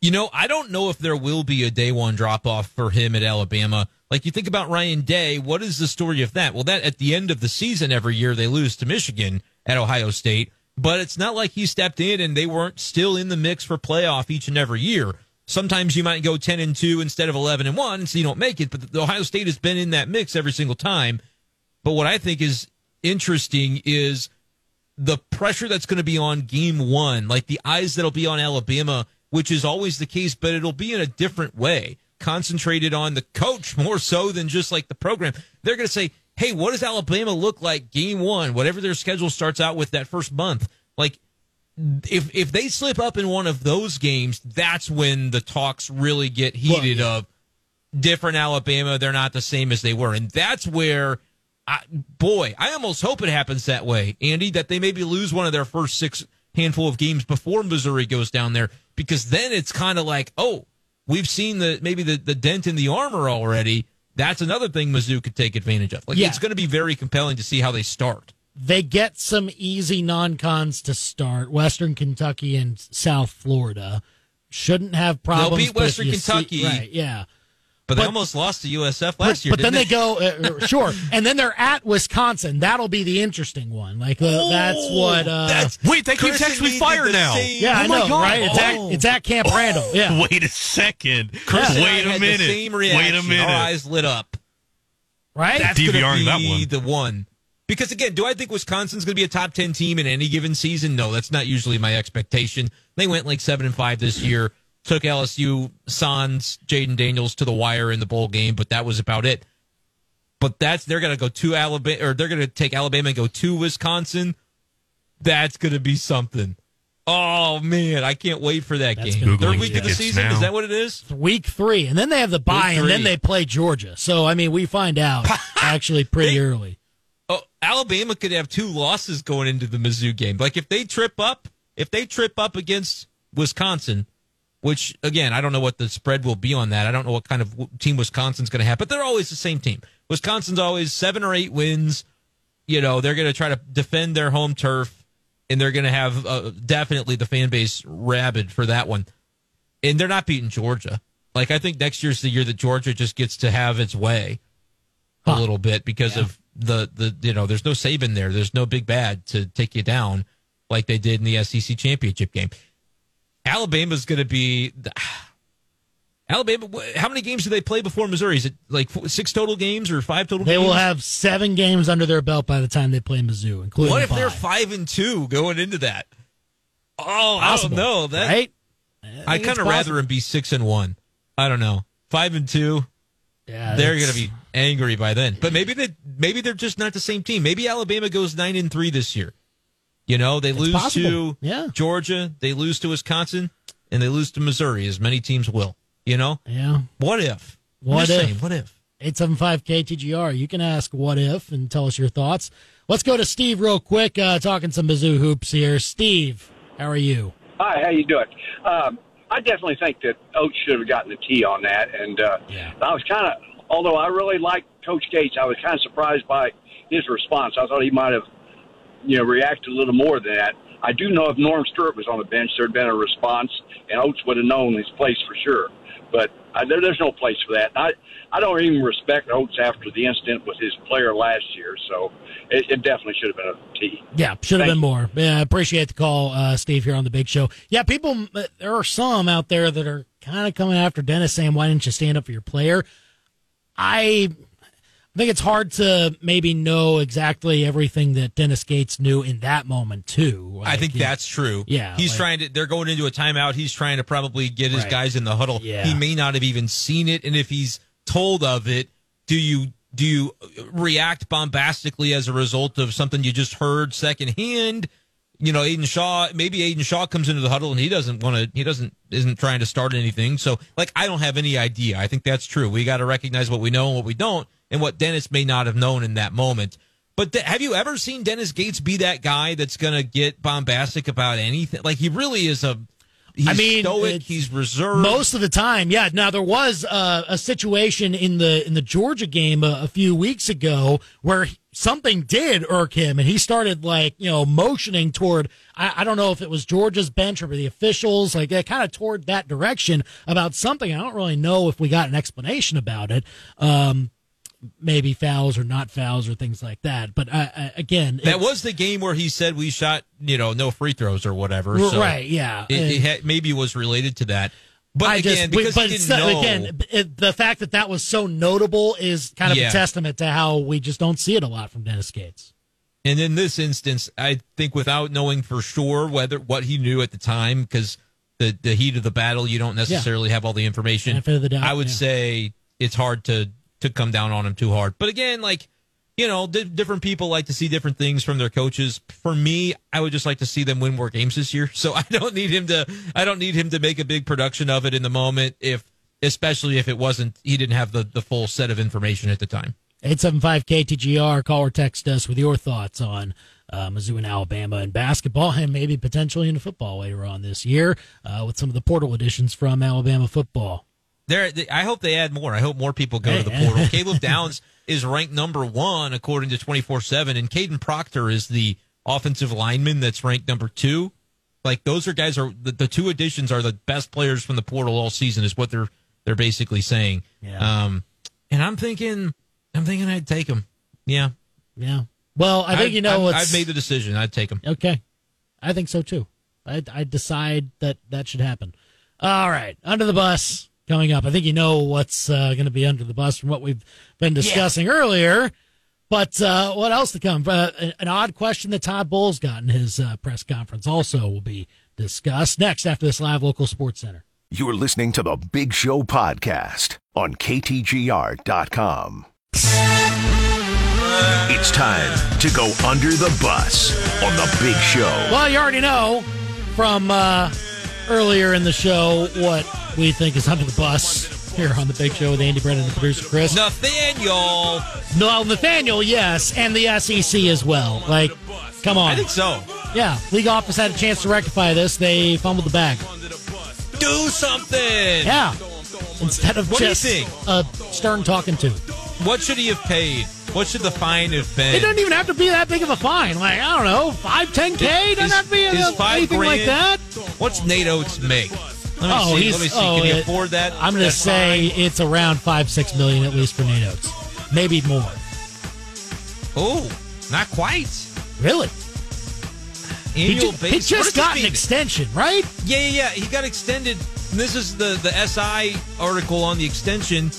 [SPEAKER 6] You know, I don't know if there will be a day one drop off for him at Alabama. Like you think about Ryan Day, what is the story of that? Well, that at the end of the season every year they lose to Michigan at Ohio State, but it's not like he stepped in and they weren't still in the mix for playoff each and every year. Sometimes you might go 10 and 2 instead of 11 and 1, so you don't make it, but the Ohio State has been in that mix every single time. But what I think is interesting is the pressure that's going to be on game one, like the eyes that'll be on Alabama, which is always the case, but it'll be in a different way, concentrated on the coach more so than just like the program. They're going to say, hey, what does Alabama look like game one, whatever their schedule starts out with that first month? Like, if if they slip up in one of those games, that's when the talks really get heated well, yeah. of different Alabama. They're not the same as they were, and that's where I, boy, I almost hope it happens that way, Andy, that they maybe lose one of their first six handful of games before Missouri goes down there, because then it's kind of like, oh, we've seen the maybe the, the dent in the armor already. That's another thing Mizzou could take advantage of. Like yeah. it's going to be very compelling to see how they start.
[SPEAKER 4] They get some easy non-cons to start. Western Kentucky and South Florida shouldn't have problems.
[SPEAKER 6] They'll beat Western Kentucky,
[SPEAKER 4] see, right? Yeah.
[SPEAKER 6] But, but they almost lost to USF last
[SPEAKER 4] but,
[SPEAKER 6] year.
[SPEAKER 4] But then
[SPEAKER 6] they,
[SPEAKER 4] they go uh, uh, sure, and then they're at Wisconsin. That'll be the interesting one. Like uh, oh, that's what. Uh, that's,
[SPEAKER 5] wait, they keep texting me fire now.
[SPEAKER 4] Same. Yeah, oh I know, right? It's, oh. at, it's at Camp Randall. Yeah.
[SPEAKER 5] Wait a second.
[SPEAKER 6] Chris
[SPEAKER 5] yeah. Wait a minute.
[SPEAKER 6] same.
[SPEAKER 5] Wait a minute. Our
[SPEAKER 6] eyes lit up.
[SPEAKER 4] Right.
[SPEAKER 6] That's going to be that one. the one. Because again, do I think Wisconsin's going to be a top ten team in any given season? No, that's not usually my expectation. They went like seven and five this year took LSU Sans Jayden Daniels to the wire in the bowl game, but that was about it. But that's they're going to go to Alabama or they're going to take Alabama and go to Wisconsin. That's going to be something. Oh man, I can't wait for that that's game. Third week of the season now. is that what it is?
[SPEAKER 4] Week three, and then they have the bye, and then they play Georgia. So I mean, we find out actually pretty they, early.
[SPEAKER 6] Oh, Alabama could have two losses going into the Mizzou game. Like if they trip up, if they trip up against Wisconsin, which again, I don't know what the spread will be on that. I don't know what kind of team Wisconsin's going to have, but they're always the same team. Wisconsin's always seven or eight wins. You know, they're going to try to defend their home turf, and they're going to have uh, definitely the fan base rabid for that one. And they're not beating Georgia. Like I think next year's the year that Georgia just gets to have its way a huh. little bit because yeah. of the the you know there's no Saban there. There's no big bad to take you down like they did in the SEC championship game. Alabama's going to be. Alabama, how many games do they play before Missouri? Is it like six total games or five total
[SPEAKER 4] they
[SPEAKER 6] games?
[SPEAKER 4] will have seven games under their belt by the time they play Mizzou, including
[SPEAKER 6] What if
[SPEAKER 4] they
[SPEAKER 6] they're five and two going into that? Oh,
[SPEAKER 4] possible,
[SPEAKER 6] I don't know. That,
[SPEAKER 4] right?
[SPEAKER 6] I, kind of rather them be six and one. I don't know. Five and two.
[SPEAKER 4] Yeah,
[SPEAKER 6] they're going to be angry by then. But maybe they maybe they're just not the same team. Maybe Alabama goes nine and three this year. You know, they it's lose possible. to
[SPEAKER 4] yeah.
[SPEAKER 6] Georgia, they lose to Wisconsin, and they lose to Missouri, as many teams will. You know?
[SPEAKER 4] Yeah.
[SPEAKER 6] What if?
[SPEAKER 4] What if?
[SPEAKER 6] Saying, what if?
[SPEAKER 4] 875 KTGR. You can ask what if and tell us your thoughts. Let's go to Steve real quick, uh, talking some Mizzou hoops here. Steve, how are you?
[SPEAKER 8] Hi, how you doing? Um, I definitely think that Oats should have gotten the tee on that, and uh,
[SPEAKER 4] Yeah.
[SPEAKER 8] I was kind of, although I really like Coach Gates, I was kind of surprised by his response. I thought he might have, you know, reacted a little more than that. I do know if Norm Stewart was on the bench, there'd been a response, and Oats would have known his place for sure. But I, there, there's no place for that. I I don't even respect Oats after the incident with his player last year, so it, it definitely should have been a T.
[SPEAKER 4] Yeah, should have
[SPEAKER 8] Thank
[SPEAKER 4] been more. Yeah, I appreciate the call, uh, Steve, here on the big show. Yeah, people, uh, there are some out there that are kind of coming after Dennis saying, why didn't you stand up for your player? I, I think it's hard to maybe know exactly everything that Dennis Gates knew in that moment, too.
[SPEAKER 6] I think
[SPEAKER 4] he-
[SPEAKER 6] that's true.
[SPEAKER 4] Yeah,
[SPEAKER 6] He's
[SPEAKER 4] like-
[SPEAKER 6] trying to, they're going into a timeout. He's trying to probably get his
[SPEAKER 4] Right.
[SPEAKER 6] guys in the huddle.
[SPEAKER 4] Yeah.
[SPEAKER 6] He may not have even seen it. And if he's told of it, do you, do you react bombastically as a result of something you just heard secondhand? You know, Aidan Shaw, maybe Aidan Shaw comes into the huddle and he doesn't want to, he doesn't, isn't trying to start anything. So, like, I don't have any idea. I think that's true. We got to recognize what we know and what we don't, and what Dennis may not have known in that moment. But th- have you ever seen Dennis Gates be that guy that's going to get bombastic about anything? Like, he really is a, he's
[SPEAKER 4] I mean,
[SPEAKER 6] stoic, he's reserved.
[SPEAKER 4] Most of the time, yeah. Now there was uh, a situation in the in the Georgia game a, a few weeks ago where something did irk him, and he started like you know motioning toward. I, I don't know if it was Georgia's bench or the officials, like kind of toward that direction about something. I don't really know if we got an explanation about it. Um, maybe fouls or not fouls or things like that. But I, I, again,
[SPEAKER 6] that was the game where he said we shot, you know, no free throws or whatever. So
[SPEAKER 4] right. Yeah,
[SPEAKER 6] It, it had, maybe was related to that. But
[SPEAKER 4] I
[SPEAKER 6] again,
[SPEAKER 4] just,
[SPEAKER 6] because
[SPEAKER 4] but
[SPEAKER 6] he didn't
[SPEAKER 4] not-
[SPEAKER 6] know,
[SPEAKER 4] again, it, the fact that that was so notable is kind of
[SPEAKER 6] Yeah.
[SPEAKER 4] a testament to how we just don't see it a lot from Dennis Gates.
[SPEAKER 6] And in this instance, I think without knowing for sure whether what he knew at the time, because the the heat of the battle, you don't necessarily have all the information.
[SPEAKER 4] The doubt,
[SPEAKER 6] I would
[SPEAKER 4] yeah.
[SPEAKER 6] say it's hard to to come down on him too hard. But again, like you know, di- different people like to see different things from their coaches. For me, I would just like to see them win more games this year. So I don't need him to. I don't need him to make a big production of it in the moment. If especially if it wasn't, he didn't have the the full set of information at the time.
[SPEAKER 4] 875 KTGR, call or text us with your thoughts on uh, Mizzou and Alabama and basketball and maybe potentially into football later on this year uh, with some of the portal additions from Alabama football.
[SPEAKER 6] There, I hope they add more. I hope more people go to the portal. Caleb Downs is ranked number one according to twenty four seven, and Kadyn Proctor is the offensive lineman that's ranked number two. Like those are guys are the, the two additions are the best players from the portal all season is what they're they're basically saying.
[SPEAKER 4] Yeah.
[SPEAKER 6] Um, and I'm thinking, I'm thinking I'd take them. Yeah,
[SPEAKER 4] Yeah. Well, I think
[SPEAKER 6] I've-
[SPEAKER 4] you know
[SPEAKER 6] I've. I've made the decision. I'd take them.
[SPEAKER 4] Okay. I think so too. I, I decide that that should happen. All right. Under the bus coming up. I think you know what's uh, going to be under the bus from what we've been discussing earlier. But uh, what else to come? Uh, an, an odd question that Todd Bowles got in his uh, press conference also will be discussed next after this live local sports center.
[SPEAKER 2] You're listening to the Big Show podcast on KTGR.com. It's time to go under the bus on the Big Show.
[SPEAKER 4] Well, you already know from uh, earlier in the show what we think is under the bus here on the Big Show with Andy Brennan and producer Chris.
[SPEAKER 6] Nathaniel,
[SPEAKER 4] No, Nathaniel, yes, and the SEC as well. Like, come on.
[SPEAKER 6] I think so.
[SPEAKER 4] Yeah, league office had a chance to rectify this. They fumbled the bag.
[SPEAKER 6] Do something.
[SPEAKER 4] Yeah, instead of
[SPEAKER 6] What do you think?
[SPEAKER 4] a stern talking to.
[SPEAKER 6] What should he have paid? What should the fine have been?
[SPEAKER 4] It doesn't even have to be that big of a fine. Like I don't know, five, ten k. Doesn't have to be a-
[SPEAKER 6] five
[SPEAKER 4] anything like
[SPEAKER 6] grand-
[SPEAKER 4] that.
[SPEAKER 6] What's Nate Oats make? Let me
[SPEAKER 4] Oh,
[SPEAKER 6] see.
[SPEAKER 4] he's
[SPEAKER 6] Let me see.
[SPEAKER 4] oh,
[SPEAKER 6] Can he
[SPEAKER 4] it-
[SPEAKER 6] afford that?
[SPEAKER 4] I'm going to say
[SPEAKER 6] fine?
[SPEAKER 4] it's around five, six million at least for Nate Oats. maybe more.
[SPEAKER 6] Oh, not quite.
[SPEAKER 4] Really? He,
[SPEAKER 6] Annual
[SPEAKER 4] ju-
[SPEAKER 6] base.
[SPEAKER 4] he just got an extension, right?
[SPEAKER 6] Yeah, yeah, yeah. He got extended. This is the the SI article on the extension.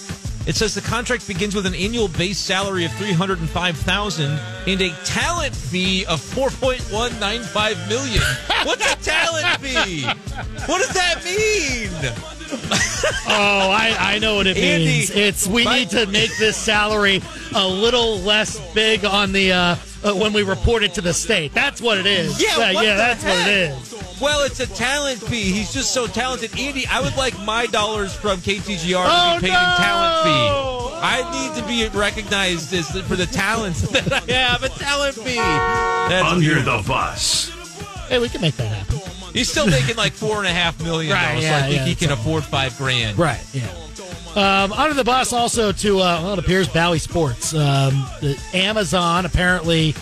[SPEAKER 6] It says the contract begins with an annual base salary of three hundred and five thousand and a talent fee of four point one nine five million. What's a talent fee? What does that mean?
[SPEAKER 4] Oh, I, I know what it
[SPEAKER 6] Andy,
[SPEAKER 4] means. It's we
[SPEAKER 6] my-
[SPEAKER 4] need to make this salary a little less big on the uh, uh, when we report it to the state. That's what it is.
[SPEAKER 6] Yeah,
[SPEAKER 4] yeah,
[SPEAKER 6] the
[SPEAKER 4] that's what it
[SPEAKER 6] heck?
[SPEAKER 4] is.
[SPEAKER 6] Well, it's a talent fee. He's just so talented. Andy, I would like my dollars from KTGR
[SPEAKER 4] Oh
[SPEAKER 6] to be paid
[SPEAKER 4] no!
[SPEAKER 6] in talent fee. I need to be recognized as for the talents that I have. A talent fee. That's
[SPEAKER 2] Under
[SPEAKER 6] beautiful.
[SPEAKER 2] the bus.
[SPEAKER 4] Hey, we can make that happen.
[SPEAKER 6] He's still making like four and a half million.
[SPEAKER 4] Right,
[SPEAKER 6] though, so
[SPEAKER 4] yeah,
[SPEAKER 6] I think
[SPEAKER 4] yeah,
[SPEAKER 6] he can
[SPEAKER 4] all.
[SPEAKER 6] afford five grand.
[SPEAKER 4] Right. Yeah. Um, under the bus also to uh, well, it appears Bally Sports. Um, the Amazon apparently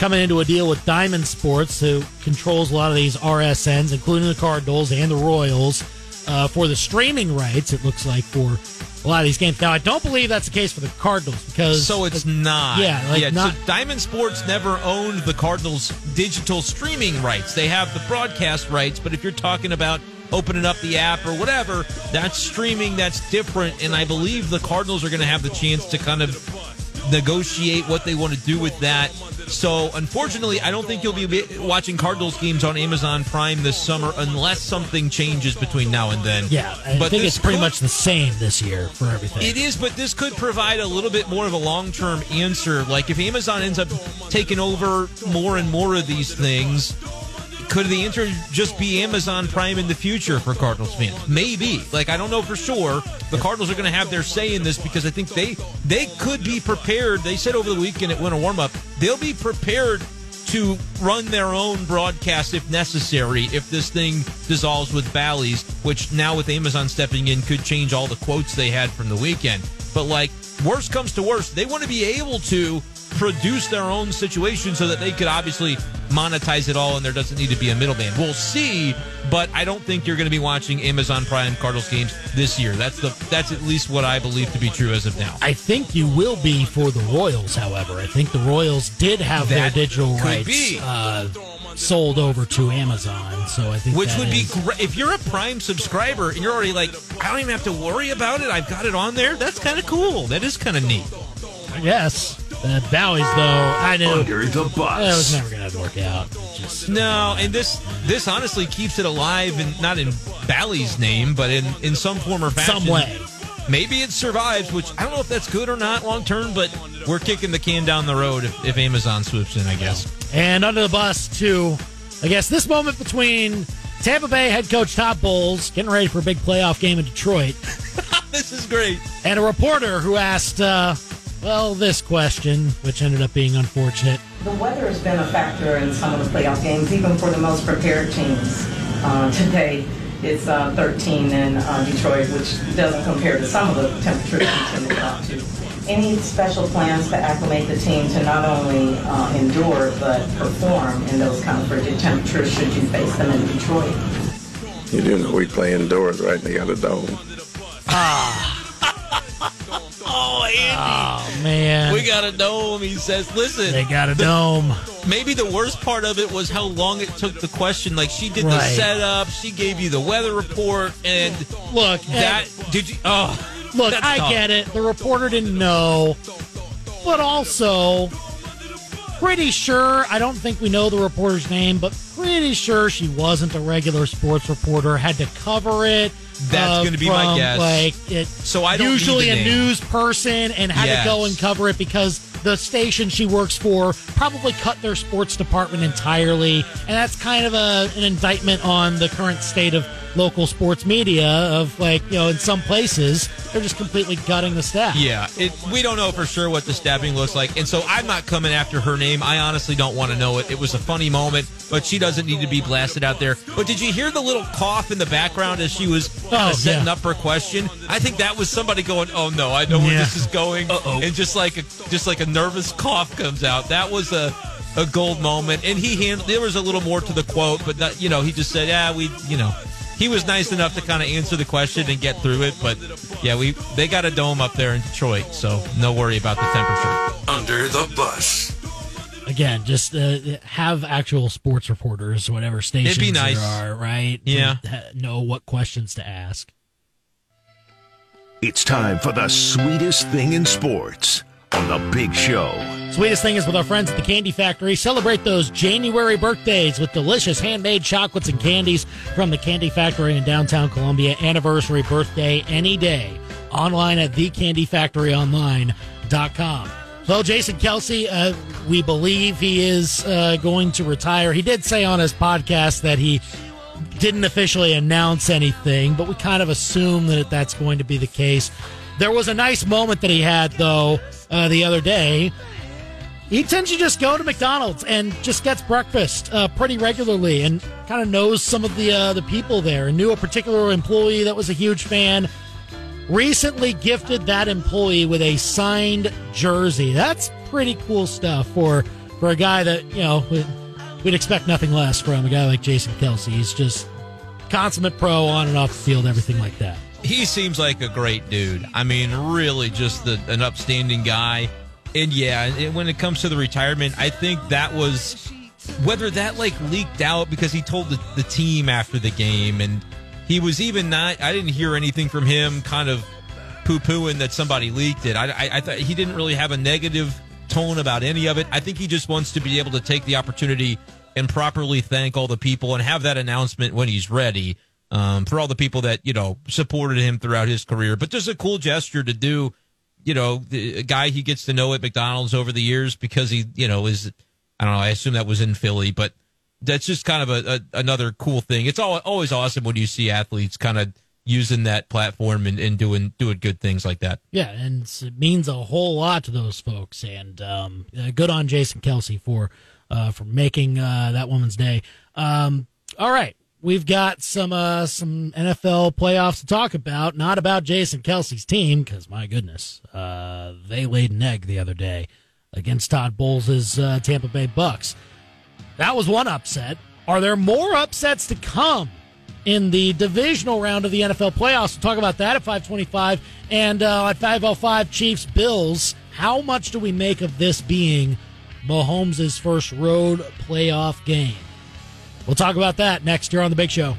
[SPEAKER 4] coming into a deal with Diamond Sports, who controls a lot of these RSNs, including the Cardinals and the Royals, uh, for the streaming rights. It looks like for a lot of these games. Now, I don't believe that's the case for the Cardinals because
[SPEAKER 6] So it's not.
[SPEAKER 4] Yeah, like not-
[SPEAKER 6] so Diamond Sports never owned the Cardinals' digital streaming rights. They have the broadcast rights, but if you're talking about opening up the app or whatever, that's streaming. That's different, and I believe the Cardinals are going to have the chance to kind of negotiate what they want to do with that. So, unfortunately, I don't think you'll be watching Cardinals games on Amazon Prime this summer unless something changes between now and then.
[SPEAKER 4] yeah, I
[SPEAKER 6] but
[SPEAKER 4] think it's pretty
[SPEAKER 6] could-
[SPEAKER 4] much the same this year for everything.
[SPEAKER 6] it is, but this could provide a little bit more of a long term answer. Like if Amazon ends up taking over more and more of these things, could the answer just be Amazon Prime in the future for Cardinals fans? Maybe. Like I don't know for sure. The Cardinals are going to have their say in this because I think they they could be prepared. They said over the weekend at Winter Warm Up, they'll be prepared to run their own broadcast if necessary if this thing dissolves with Bally's, which now with Amazon stepping in could change all the quotes they had from the weekend. But like worst comes to worst, they want to be able to produce their own situation so that they could obviously monetize it all and there doesn't need to be a middleman. We'll see, but I don't think you're going to be watching Amazon Prime Cardinals games this year. That's the that's at least what I believe to be true as of now.
[SPEAKER 4] I think you will be for the Royals, however. I think the Royals did have their digital rights uh, sold over to Amazon, so I think
[SPEAKER 6] Which
[SPEAKER 4] that
[SPEAKER 6] would be great if you're a Prime subscriber and you're already like, I don't even have to worry about it. I've got it on there. That's kind of cool. That is kind of neat.
[SPEAKER 4] Yes. Uh, Bally's, though, I knew
[SPEAKER 2] Under the bus.
[SPEAKER 4] it was never going to work out. Just,
[SPEAKER 6] No, and this this honestly keeps it alive, and not in Bally's name, but in in some form or fashion.
[SPEAKER 4] some way.
[SPEAKER 6] Maybe it survives, which I don't know if that's good or not long term, but we're kicking the can down the road if, if Amazon swoops in, I guess.
[SPEAKER 4] And under the bus, too. I guess, this moment between Tampa Bay head coach Todd Bowles getting ready for a big playoff game in Detroit
[SPEAKER 6] this is great.
[SPEAKER 4] and a reporter who asked, uh, well, this question, which ended up being unfortunate.
[SPEAKER 9] The weather has been a factor in some of the playoff games, even for the most prepared teams. Uh, today, it's uh, 13 in uh, Detroit, which doesn't compare to some of the temperatures we tend to talk to. Any special plans to acclimate the team to not only uh, endure but perform in those kind of frigid temperatures should you face them in Detroit?
[SPEAKER 10] You do know we play indoors, right? They got a dome.
[SPEAKER 6] Oh, Andy.
[SPEAKER 4] Oh, man.
[SPEAKER 6] We got a dome, he says. Listen,
[SPEAKER 4] they got a dome.
[SPEAKER 6] maybe the worst part of it was how long it took the question. Like, she did the setup, she gave you the weather report, and
[SPEAKER 4] Look,
[SPEAKER 6] that. Did you. Oh.
[SPEAKER 4] Look, I
[SPEAKER 6] tough.
[SPEAKER 4] get it. The reporter didn't know. But also, pretty sure, I don't think we know the reporter's name, but pretty sure she wasn't a regular sports reporter, had to cover it.
[SPEAKER 6] That's
[SPEAKER 4] uh,
[SPEAKER 6] gonna be my guess.
[SPEAKER 4] Like, it,
[SPEAKER 6] So I don't
[SPEAKER 4] usually a news person and had
[SPEAKER 6] Yes.
[SPEAKER 4] to go and cover it because the station she works for probably cut their sports department entirely. And that's kind of a, an indictment on the current state of local sports media of like, you know, in some places, they're just completely gutting the staff.
[SPEAKER 6] Yeah, it, we don't know for sure what the stabbing looks like, and so I'm not coming after her name. I honestly don't want to know it. It was a funny moment, but she doesn't need to be blasted out there. But did you hear the little cough in the background as she was
[SPEAKER 4] Oh,
[SPEAKER 6] setting
[SPEAKER 4] yeah.
[SPEAKER 6] up her question? I think that was somebody going, "Oh no, I know where
[SPEAKER 4] Yeah.
[SPEAKER 6] this is going," Uh-oh. and just like a, just like a nervous cough comes out. That was a. A gold moment, and he handled. There was a little more to the quote, but not, you know, he just said, "Yeah, we, you know." he was nice enough to kind of answer the question and get through it. But yeah, we they got a dome up there in Detroit, so no worry about the temperature.
[SPEAKER 2] Under the bus.
[SPEAKER 4] Again, just uh, have actual sports reporters, whatever stations
[SPEAKER 6] It'd be nice.
[SPEAKER 4] there are, right?
[SPEAKER 6] Yeah.
[SPEAKER 4] Ha- Know what questions to ask.
[SPEAKER 2] It's time for the sweetest thing in sports on the big show.
[SPEAKER 4] Sweetest thing is with our friends at the Candy Factory. Celebrate those January birthdays with delicious handmade chocolates and candies from the Candy Factory in downtown Columbia. Anniversary birthday any day. Online at thecandyfactoryonline.com. So, Jason Kelce, uh, we believe he is uh, going to retire. He did say on his podcast that he didn't officially announce anything, but we kind of assume that that's going to be the case. There was a nice moment that he had though uh, the other day. He tends to just go to McDonald's and just gets breakfast uh, pretty regularly, and kind of knows some of the uh, the people there, and knew a particular employee that was a huge fan. Recently gifted that employee with a signed jersey. That's pretty cool stuff for for a guy that you know we'd, expect nothing less from a guy like Jason Kelce. He's just consummate pro on and off the field, everything like that.
[SPEAKER 6] He seems like a great dude. I mean, really, just the, an upstanding guy. And yeah, and when it comes to the retirement, I think that was whether that like leaked out because he told the, the team after the game, and he was even not. I didn't hear anything from him, kind of poo pooing that somebody leaked it. I, I, I thought he didn't really have a negative tone about any of it. I think he just wants to be able to take the opportunity and properly thank all the people and have that announcement when he's ready um, for all the people that you know supported him throughout his career. But just a cool gesture to do. You know, the a guy he gets to know at McDonald's over the years because he, you know, is I don't know. I assume that was in Philly, but that's just kind of a, a another cool thing. It's all, always awesome when you see athletes kind of using that platform and, and doing doing good things like that.
[SPEAKER 4] Yeah, and it means a whole lot to those folks. And um, uh, good on Jason Kelce for uh, for making uh, that woman's day. Um, all right, we've got some uh, some NFL playoffs to talk about. Not about Jason Kelce's team because my goodness, uh, they laid an egg the other day against Todd Bowles' uh, Tampa Bay Bucks. That was one upset. Are there more upsets to come in the divisional round of the NFL playoffs? We'll talk about that at 525 and uh, at 505 Chiefs Bills. How much do we make of this being Mahomes' first road playoff game? We'll talk about that next year on The Big Show.